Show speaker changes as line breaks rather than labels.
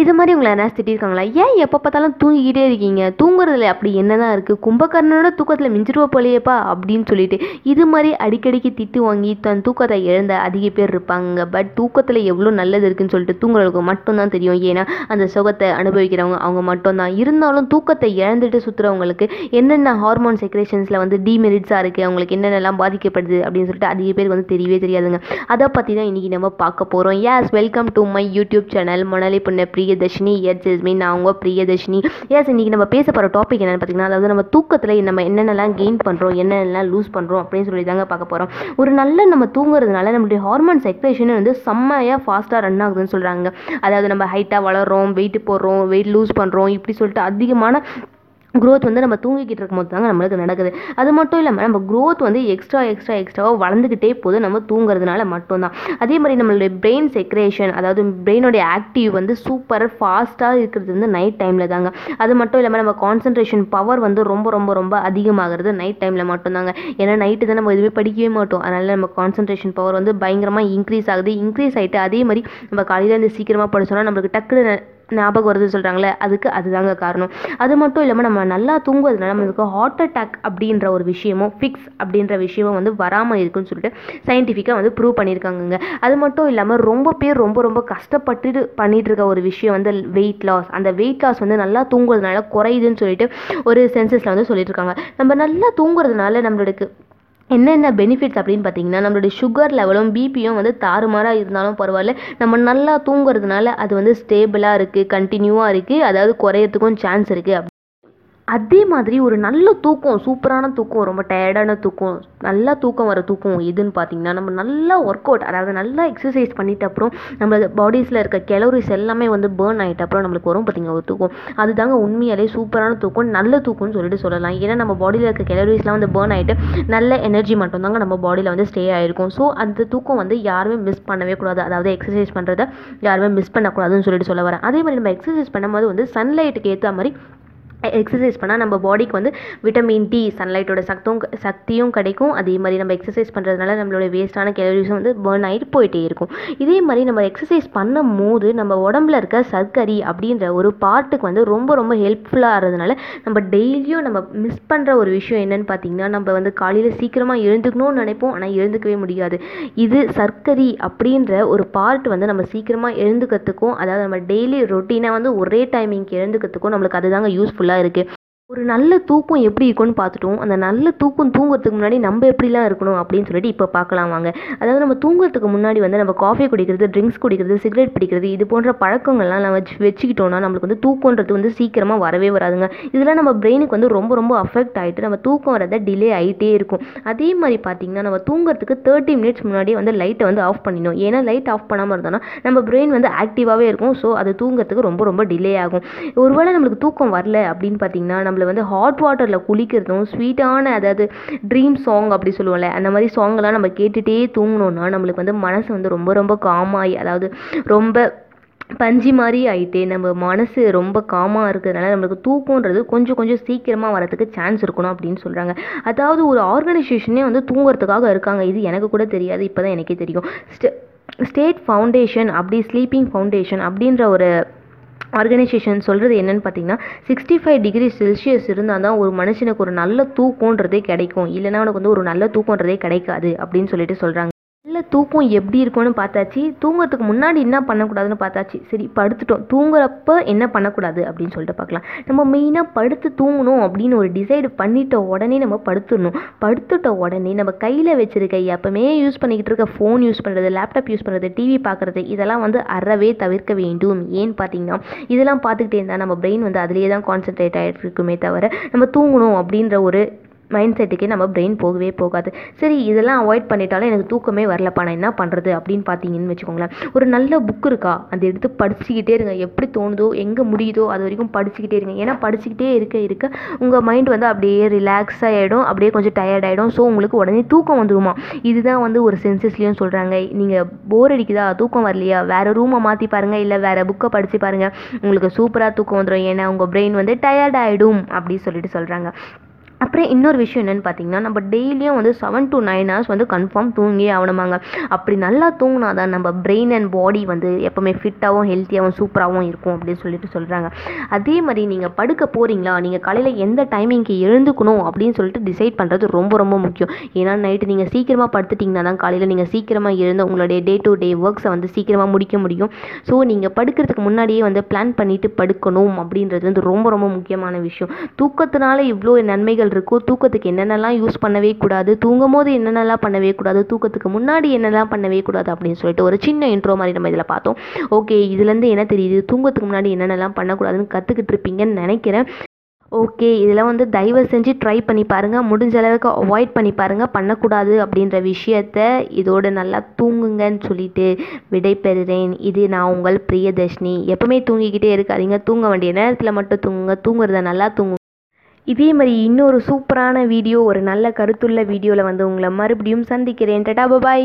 இது மாதிரி உங்களை யாராவது திட்டிருக்காங்களா? ஏன் எப்போ பார்த்தாலும் தூங்கிக்கிட்டே இருக்கீங்க? தூங்குறதுல அப்படி என்னதான் இருக்குது கும்பகர்ணனோட தூக்கத்தில் மிஞ்சிருவ போலையேப்பா அப்படின்னு சொல்லிட்டு இது மாதிரி அடிக்கடிக்கு திட்டு வாங்கி தன் தூக்கத்தை இழந்த அதிக பேர் இருப்பாங்க. பட் தூக்கத்தில் எவ்வளோ நல்லது இருக்குன்னு சொல்லிட்டு தூங்குறவங்களுக்கு மட்டும்தான் தெரியும். ஏன்னா அந்த சுகத்தை அனுபவிக்கிறவங்க அவங்க மட்டும்தான். இருந்தாலும் தூக்கத்தை இழந்துட்டு சுற்றுறவங்களுக்கு என்னென்ன ஹார்மோன் செக்ரேஷன்ஸில் வந்து டிமெரிட்ஸாக இருக்குது அவங்களுக்கு என்னென்னலாம் பாதிக்கப்படுது? அப்படின்னு சொல்லிட்டு அதிக பேர் வந்து தெரியவே தெரியாதுங்க. அதை பற்றி தான் இன்றைக்கி நம்ம பார்க்க போகிறோம் yes welcome to my YouTube channel Monali பொண்ணு பிரியதர்ஷினி? எஸ் எஸ்மி நான் உங்க பிரியதர்ஷினி. எஸ் இன்றைக்கி நம்ம பேச போகிற டாபிக் என்னென்னு பார்த்தீங்கன்னா அதாவது நம்ம தூக்கத்தில் நம்ம என்னென்னலாம் கெயின் பண்ணுறோம் என்னென்னலாம் லூஸ் பண்ணுறோம் அப்படின்னு சொல்லி தாங்க பார்க்க போகிறோம் ஒரு நல்ல நம்ம தூங்குறதுனால நம்மளுடைய ஹார்மோன் செக்ரேஷன் வந்து செம்மையாக ஃபாஸ்ட்டாக ரன் ஆகுதுன்னு சொல்கிறாங்க அதாவது நம்ம ஹைட்டாக வளர்கிறோம் வெயிட் போடுறோம் வெயிட் லூஸ் பண்ணுறோம் இப்படி சொல்லிட்டு அதிகமான க்ரோத் வந்து நம்ம தூங்கிக்கிட்டு இருக்கும்போது தாங்க நம்மளுக்கு நடக்குது. அது மட்டும் இல்லாமல் நம்ம க்ரோத் வந்து எக்ஸ்ட்ரா எக்ஸ்ட்ரா எக்ஸ்ட்ராவாக வளர்ந்துக்கிட்டே போது நம்ம தூங்குறதுனால மட்டும்தான். அதே மாதிரி நம்மளுடைய பிரெயின் செக்ரேஷன் அதாவது பிரெயினோடைய ஆக்டிவ் வந்து சூப்பர் ஃபாஸ்ட்டாக இருக்கிறது வந்து நைட் டைமில் தாங்க. அது மட்டும் இல்லாமல் நம்ம கான்சன்ட்ரேஷன் பவர் வந்து ரொம்ப ரொம்ப ரொம்ப அதிகமாகிறது நைட் டைமில் மட்டும்தாங்க. ஏன்னா நைட்டு தான் நம்ம எதுவுமே படிக்கவே மாட்டோம். அதனால் நம்ம கான்சன்ட்ரேஷன் பவர் வந்து பயங்கரமாக இன்க்ரீஸ் ஆகுது. இன்க்ரீஸ் ஆகிட்டு அதே மாதிரி நம்ம காலையில் இருந்து சீக்கிரமாக படிச்சோம்னா நம்மளுக்கு டக்குனு ஞாபகம் வருதுன்னு சொல்கிறாங்களே அதுக்கு அதுதாங்க காரணம். அது மட்டும் இல்லாமல் நம்ம நல்லா தூங்குவதுனால நம்மளுக்கு ஹார்ட் அட்டாக் அப்படின்ற ஒரு விஷயமும் ஃபிக்ஸ் அப்படின்ற விஷயமும் வந்து வராமல் இருக்குன்னு சொல்லிட்டு சயின்டிஃபிக்காக வந்து ப்ரூவ் பண்ணியிருக்காங்கங்க. அது மட்டும் இல்லாமல் ரொம்ப பேர் ரொம்ப ரொம்ப கஷ்டப்பட்டு பண்ணிட்டு இருக்க ஒரு விஷயம் வந்து வெயிட் லாஸ் அந்த வெயிட் லாஸ் வந்து நல்லா தூங்குறதுனால குறையுதுன்னு சொல்லிட்டு ஒரு சென்சஸில் வந்து சொல்லிட்டு இருக்காங்க. நம்ம நல்லா தூங்குறதுனால நம்மளுக்கு என்னென்ன பெனிஃபிட்ஸ் அப்படின்னு பார்த்தீங்கன்னா நம்மளுடைய சுகர் லெவலும் பிபியும் வந்து தாறுமாறாக இருந்தாலும் பரவாயில்ல. நம்ம நல்லா தூங்குறதுனால அது வந்து ஸ்டேபிளாக இருக்குது கண்டினியூவாக இருக்குது அதாவது குறையறதுக்கும் சான்ஸ் இருக்குது அதே மாதிரி ஒரு நல்ல தூக்கம் சூப்பரான தூக்கம் ரொம்ப டயர்டான தூக்கம் நல்லா தூக்கம் வர தூக்கம் எதுன்னு பார்த்தீங்கன்னா நம்ம நல்லா ஒர்க் அவுட் அதாவது நல்லா எக்ஸசைஸ் பண்ணிட்ட அப்புறம் நம்மளோட பாடிஸில் இருக்க கெலோரிஸ் எல்லாமே வந்து பேர்ன் ஆகிட்ட அப்புறம் நம்மளுக்கு வரும் பார்த்தீங்கன்னா ஒரு தூக்கம். அதுதாங்க உண்மையாலே சூப்பரான தூக்கம் நல்ல தூக்கம்னு சொல்லிட்டு சொல்லலாம். ஏன்னா நம்ம பாடியில் இருக்க கெலோரிஸ்லாம் வந்து பேர்ன் ஆகிட்டு நல்ல எனர்ஜி மட்டும்தாங்க நம்ம பாடியில் வந்து ஸ்டே ஆகிருக்கும் ஸோ அந்த தூக்கம் வந்து யாருமே மிஸ் பண்ணவே கூடாது. அதாவது எக்ஸசைஸ் பண்ணுறத யாருமே மிஸ் பண்ணக்கூடாதுன்னு சொல்லிட்டு சொல்ல வரேன். அதே மாதிரி நம்ம எக்ஸசைஸ் பண்ணும்போது வந்து சன்லைட்டுக்கு ஏற்ற மாதிரி எக்ஸசைஸ் பண்ணால் நம்ம பாடிக்கு வந்து விட்டமின் டி சன்லைட்டோட சக்தும் சக்தியும் கிடைக்கும். அதே மாதிரி நம்ம எக்ஸசைஸ் பண்ணுறதுனால நம்மளோட வேஸ்ட்டான கேலரிஸும் வந்து பேர்ன் ஆகிட்டு போயிட்டே இருக்கும். இதே மாதிரி நம்ம எக்ஸசைஸ் பண்ணும் போது நம்ம உடம்புல இருக்க சர்க்கரி அப்படின்ற ஒரு பார்ட்டுக்கு வந்து ரொம்ப ரொம்ப ஹெல்ப்ஃபுல்லாக ஆகிறதுனால நம்ம டெய்லியும் நம்ம மிஸ் பண்ணுற ஒரு விஷயம் என்னன்னு பார்த்தீங்கன்னா நம்ம வந்து காலையில் சீக்கிரமாக எழுந்துக்கணும்னு நினைப்போம். ஆனால் எழுந்துக்கவே முடியாது. இது சர்க்கரி அப்படின்ற ஒரு பார்ட் வந்து நம்ம சீக்கிரமாக எழுந்துக்கிறதுக்கும் அதாவது நம்ம டெய்லி ரொட்டீனாக வந்து ஒரே டைமிங்க்கு எழுந்துக்கிறதுக்கும் நம்மளுக்கு அதுதாங்க யூஸ்ஃபுல்லாக இருக்குது ஒரு நல்ல தூக்கம் எப்படி இருக்கும்னு பார்த்துட்டோம். அந்த நல்ல தூக்கம் தூங்குறதுக்கு முன்னாடி நம்ம எப்படிலாம் இருக்கணும் அப்படின்னு சொல்லிட்டு இப்போ பார்க்கலாம் வாங்க. அதாவது நம்ம தூங்குறதுக்கு முன்னாடி வந்து நம்ம காஃபி குடிக்கிறது ட்ரிங்க்ஸ் குடிக்கிறது சிகரெட் பிடிக்கிறது இது போன்ற பழக்கங்கள்லாம் நம்ம வச்சு வச்சுக்கிட்டோம்னா நம்மளுக்கு வந்து தூக்கன்றது வந்து சீக்கிரமாக வரவே வராதுங்க. இதெல்லாம் நம்ம பிரெயினுக்கு வந்து ரொம்ப ரொம்ப அஃபெக்ட் ஆகிட்டு நம்ம தூக்கம் வரதை டிலே ஆகிட்டே இருக்கும். அதே மாதிரி பார்த்தீங்கன்னா நம்ம தூங்குறதுக்கு தேர்ட்டி மினிட்ஸ் முன்னாடியே வந்து லைட்டை வந்து ஆஃப் பண்ணிடணும். ஏன்னா லைட் ஆஃப் பண்ணாமல் இருந்தோம்னா நம்ம பிரெயின் வந்து ஆக்டிவாகவே இருக்கும். ஸோ அது தூங்குறதுக்கு ரொம்ப ரொம்ப டிலே ஆகும். ஒருவேளை நம்மளுக்கு தூக்கம் வரல அப்படின்னு பார்த்தீங்கன்னா நம்மளை வந்து ஹாட் வாட்டரில் குளிக்கிறதும் ஸ்வீட்டான அதாவது ட்ரீம் சாங் அப்படி சொல்லுவோம்ல அந்த மாதிரி சாங்லாம் நம்ம கேட்டுகிட்டே தூங்கினோன்னா நம்மளுக்கு வந்து மனசு வந்து ரொம்ப ரொம்ப காமாகி அதாவது ரொம்ப பஞ்சு மாதிரி ஆகிட்டு நம்ம மனசு ரொம்ப காமாக இருக்கிறதுனால நம்மளுக்கு தூக்கன்றது கொஞ்சம் கொஞ்சம் சீக்கிரமாக வரதுக்கு சான்ஸ் இருக்கணும் அப்படின்னு சொல்கிறாங்க அதாவது ஒரு ஆர்கனைசேஷனே வந்து தூங்குறதுக்காக இருக்காங்க. இது எனக்கு கூட தெரியாது இப்போ தான் எனக்கே தெரியும். ஸ்டே ஸ்டேட் ஃபவுண்டேஷன் அப்படி ஸ்லீப்பிங் ஃபவுண்டேஷன் அப்படின்ற ஒரு ஆர்கனைசேஷன் சொல்கிறது என்னன்னு பார்த்தீங்கன்னா சிக்ஸ்டி ஃபைவ் டிகிரி செல்சியஸ் இருந்தால் தான் ஒரு மனுஷனுக்கு ஒரு நல்ல தூக்கன்றதே கிடைக்கும். இல்லைனா அவனுக்கு வந்து ஒரு நல்ல தூக்கன்றதே கிடைக்காது அப்படின்னு சொல்லிட்டு சொல்கிறாங்க நைட்டில் தூக்கம் எப்படி இருக்கும்னு பார்த்தாச்சு. தூங்குறதுக்கு முன்னாடி என்ன பண்ணக்கூடாதுன்னு பார்த்தாச்சு. சரி படுத்துட்டோம். தூங்குறப்ப என்ன பண்ணக்கூடாது அப்படின்னு சொல்லிட்டு பார்க்கலாம். நம்ம மெயினாக படுத்து தூங்கணும் அப்படின்னு ஒரு டிசைடு பண்ணிட்ட உடனே நம்ம படுத்துடணும். படுத்துட்ட உடனே நம்ம கையில் வச்சிருக்க எப்பவுமே யூஸ் பண்ணிக்கிட்டு இருக்க ஃபோன் யூஸ் பண்ணுறது லேப்டாப் யூஸ் பண்ணுறது டிவி பார்க்குறது இதெல்லாம் வந்து அறவே தவிர்க்க வேண்டும். ஏன்னு பார்த்தீங்கன்னா இதெல்லாம் பார்த்துக்கிட்டே இருந்தால் நம்ம பிரெயின் வந்து அதிலே தான் கான்சென்ட்ரேட் ஆகிட்டு இருக்குமே தவிர நம்ம தூங்கணும் அப்படின்ற ஒரு மைண்ட் செட்டுக்கே நம்ம பிரெயின் போகவே போகாது. சரி இதெல்லாம் அவாய்ட் பண்ணிட்டாலும் எனக்கு தூக்கமே வரலப்பா நான் என்ன பண்ணுறது அப்படின்னு பார்த்தீங்கன்னு வச்சுக்கோங்களேன். ஒரு நல்ல புக் இருக்கா? அதை எடுத்து படிச்சுக்கிட்டே இருங்க. எப்படி தோணுதோ எங்கே முடியுதோ அது வரைக்கும் படிச்சுக்கிட்டே இருங்க. ஏன்னா படிச்சுக்கிட்டே இருக்க இருக்க உங்கள் மைண்ட் வந்து அப்படியே ரிலாக்ஸ் ஆகிடும் அப்படியே கொஞ்சம் டயர்ட் ஆகிடும் ஸோ உங்களுக்கு உடனே தூக்கம் வந்துருமா? இதுதான் வந்து ஒரு சென்சஸ்லேயும் சொல்கிறாங்க நீங்கள் போர் அடிக்குதா? தூக்கம் வரலையா? வேறு ரூமை மாற்றி பாருங்கள் இல்லை வேறு புக்கை படித்து பாருங்கள் உங்களுக்கு சூப்பராக தூக்கம் வந்துடும் ஏன்னா உங்கள் பிரெயின் வந்து டயர்ட் ஆகிடும் அப்படின்னு சொல்லிட்டு சொல்கிறாங்க அப்புறம் இன்னொரு விஷயம் என்னென்னு பார்த்தீங்கன்னா நம்ம டெய்லியும் வந்து செவன் டு நைன் ஹவர்ஸ் வந்து கன்ஃபார்ம் தூங்கியே ஆகணுமாங்க. அப்படி நல்லா தூங்கினா தான் நம்ம பிரெயின் அண்ட் பாடி வந்து எப்போவுமே ஃபிட்டாகவும் ஹெல்த்தியாகவும் சூப்பராகவும் இருக்கும் அப்படின்னு சொல்லிட்டு சொல்கிறாங்க அதே மாதிரி நீங்கள் படுக்க போகிறீங்களா நீங்கள் காலையில் எந்த டைமிங்க்கு எழுந்துக்கணும் அப்படின்னு சொல்லிட்டு டிசைட் பண்ணுறது ரொம்ப ரொம்ப முக்கியம். ஏன்னா நைட்டு நீங்கள் சீக்கிரமாக படுத்துட்டிங்கன்னா தான் காலையில் நீங்கள் சீக்கிரமாக எழுந்து உங்களுடைய டே டு டே ஒர்க்ஸை வந்து சீக்கிரமாக முடிக்க முடியும். ஸோ நீங்கள் படுக்கிறதுக்கு முன்னாடியே வந்து பிளான் பண்ணிவிட்டு படுக்கணும் அப்படின்றது வந்து ரொம்ப ரொம்ப முக்கியமான விஷயம். தூக்கத்தினால இவ்வளோ நன்மைகள் இருக்கோ தூக்கத்துக்கு என்னென்னலாம் யூஸ் பண்ணவே கூடாது தூங்கும் போது என்னென்னலாம் பண்ணவே கூடாது தூக்கத்துக்கு முன்னாடி என்னெல்லாம் பண்ணவே கூடாது அப்படின்னு சொல்லிட்டு ஒரு சின்ன இன்ட்ரோ மாதிரி நம்ம இதில் பார்த்தோம். ஓகே இதுலேருந்து என்ன தெரியுது? தூங்கத்துக்கு முன்னாடி என்னென்னலாம் பண்ணக்கூடாதுன்னு கற்றுக்கிட்டு இருப்பீங்கன்னு நினைக்கிறேன். ஓகே இதெல்லாம் வந்து தயவு செஞ்சு ட்ரை பண்ணி பாருங்கள் முடிஞ்ச அளவுக்கு அவாய்ட் பண்ணி பாருங்கள் பண்ணக்கூடாது அப்படின்ற விஷயத்த இதோட நல்லா தூங்குங்கன்னு சொல்லிட்டு விடைபெறுறேன். இது நான் உங்கள் பிரியதர்ஷினி. எப்பவுமே தூங்கிக்கிட்டே இருக்காதீங்க. தூங்க வேண்டிய நேரத்தில் மட்டும் தூங்குங்க. தூங்குறத நல்லா தூங்குங்க இதே மாதிரி இன்னொரு சூப்பரான வீடியோ ஒரு நல்ல கருத்துள்ள வீடியோவில் வந்து உங்களை மறுபடியும் சந்திக்கிறேன். டடா பாய்